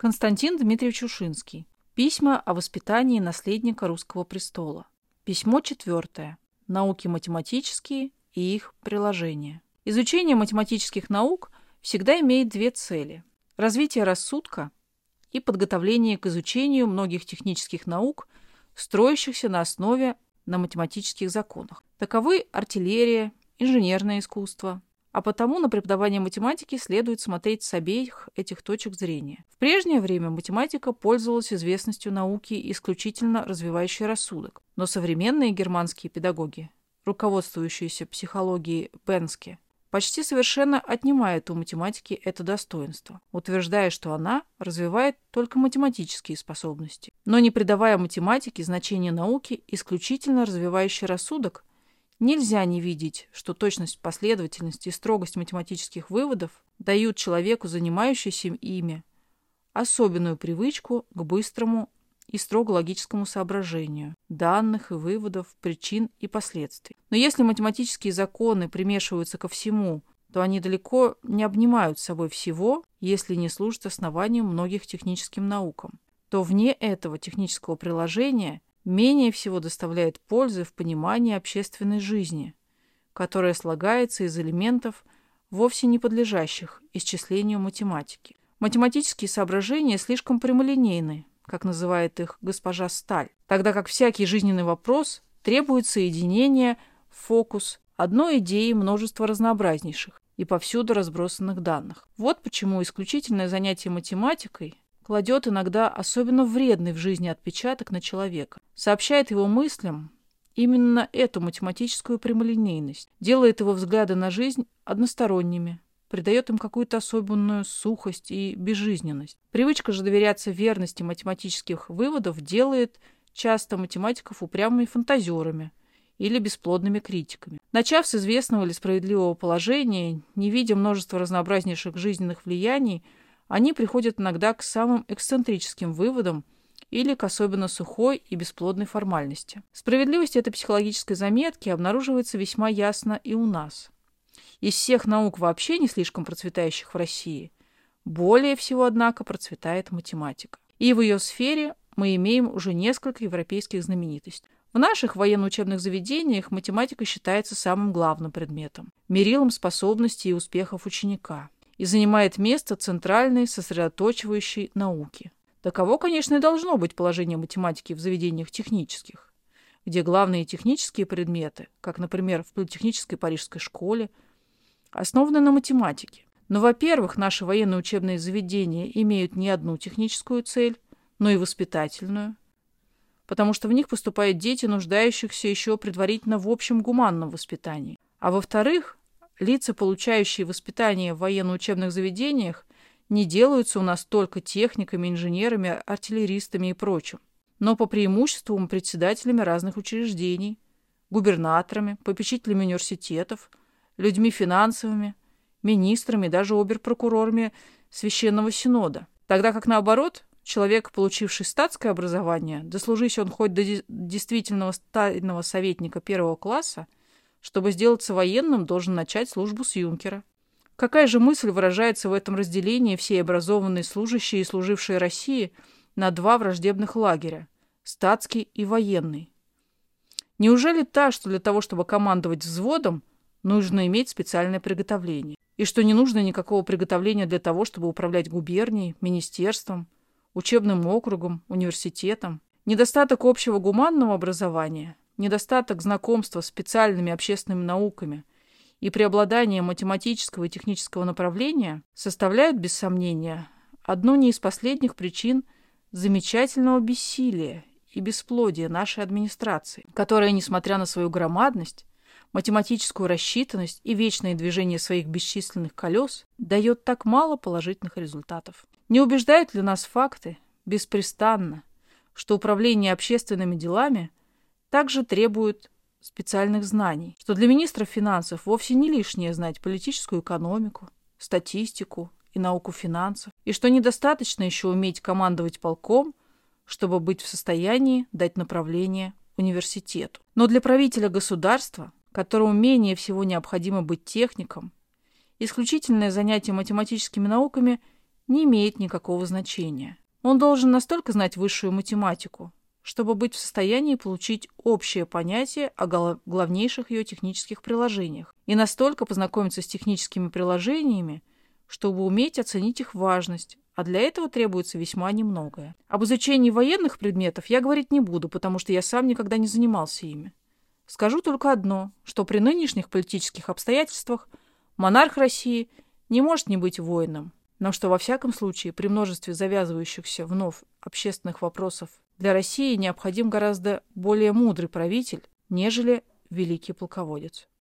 Константин Дмитриевич Ушинский. Письма о воспитании наследника русского престола. Письмо четвертое. Науки математические и их приложения. Изучение математических наук всегда имеет две цели. Развитие рассудка и подготовление к изучению многих технических наук, строящихся на основе на математических законах. Таковы артиллерия, инженерное искусство, а потому на преподавание математики следует смотреть с обеих этих точек зрения. В прежнее время математика пользовалась известностью науки, исключительно развивающей рассудок. Но современные германские педагоги, руководствующиеся психологией Бенски, почти совершенно отнимают у математики это достоинство, утверждая, что она развивает только математические способности. Но не придавая математике значения науки, исключительно развивающей рассудок, Нельзя не видеть, что точность, последовательность и строгость математических выводов дают человеку, занимающемуся ими, особенную привычку к быстрому и строго логическому соображению данных и выводов, причин и последствий. Но если математические законы примешиваются ко всему, то они далеко не обнимают собой всего, если не служат основанием многих техническим наукам. То вне этого технического приложения менее всего доставляет пользы в понимании общественной жизни, которая слагается из элементов, вовсе не подлежащих исчислению математики. Математические соображения слишком прямолинейны, как называет их госпожа Сталь, тогда как всякий жизненный вопрос требует соединения фокус одной идеи множества разнообразнейших и повсюду разбросанных данных. Вот почему исключительное занятие математикой кладет иногда особенно вредный в жизни отпечаток на человека, сообщает его мыслям именно эту математическую прямолинейность, делает его взгляды на жизнь односторонними, придает им какую-то особенную сухость и безжизненность. Привычка же доверяться верности математических выводов делает часто математиков упрямыми фантазерами или бесплодными критиками. Начав с известного или справедливого положения, не видя множества разнообразнейших жизненных влияний – они приходят иногда к самым эксцентрическим выводам или к особенно сухой и бесплодной формальности. Справедливость этой психологической заметки обнаруживается весьма ясно и у нас. Из всех наук вообще не слишком процветающих в России, более всего, однако, процветает математика. И в ее сфере мы имеем уже несколько европейских знаменитостей. В наших военно-учебных заведениях математика считается самым главным предметом, мерилом способностей и успехов ученика и занимает место центральной сосредоточивающей науки. Таково, конечно, и должно быть положение математики в заведениях технических, где главные технические предметы, как, например, в политехнической парижской школе, основаны на математике. Но, во-первых, наши военно-учебные заведения имеют не одну техническую цель, но и воспитательную, потому что в них поступают дети, нуждающихся еще предварительно в общем гуманном воспитании. А во-вторых, Лица, получающие воспитание в военно-учебных заведениях, не делаются у нас только техниками, инженерами, артиллеристами и прочим, но по преимуществу председателями разных учреждений, губернаторами, попечителями университетов, людьми финансовыми, министрами, даже оберпрокурорами Священного Синода. Тогда как наоборот, человек, получивший статское образование, дослужись он хоть до действительного стального советника первого класса, чтобы сделаться военным, должен начать службу с юнкера. Какая же мысль выражается в этом разделении всей образованной служащей и служившей России на два враждебных лагеря – статский и военный? Неужели та, что для того, чтобы командовать взводом, нужно иметь специальное приготовление? И что не нужно никакого приготовления для того, чтобы управлять губернией, министерством, учебным округом, университетом? Недостаток общего гуманного образования недостаток знакомства с специальными общественными науками и преобладание математического и технического направления составляют, без сомнения, одну не из последних причин замечательного бессилия и бесплодия нашей администрации, которая, несмотря на свою громадность, математическую рассчитанность и вечное движение своих бесчисленных колес, дает так мало положительных результатов. Не убеждают ли нас факты, беспрестанно, что управление общественными делами также требуют специальных знаний, что для министра финансов вовсе не лишнее знать политическую экономику, статистику и науку финансов, и что недостаточно еще уметь командовать полком, чтобы быть в состоянии дать направление университету. Но для правителя государства, которому менее всего необходимо быть техником, исключительное занятие математическими науками не имеет никакого значения. Он должен настолько знать высшую математику, чтобы быть в состоянии получить общее понятие о главнейших ее технических приложениях и настолько познакомиться с техническими приложениями, чтобы уметь оценить их важность, а для этого требуется весьма немногое. Об изучении военных предметов я говорить не буду, потому что я сам никогда не занимался ими. Скажу только одно, что при нынешних политических обстоятельствах монарх России не может не быть воином, но что во всяком случае при множестве завязывающихся вновь общественных вопросов для России необходим гораздо более мудрый правитель, нежели великий полководец.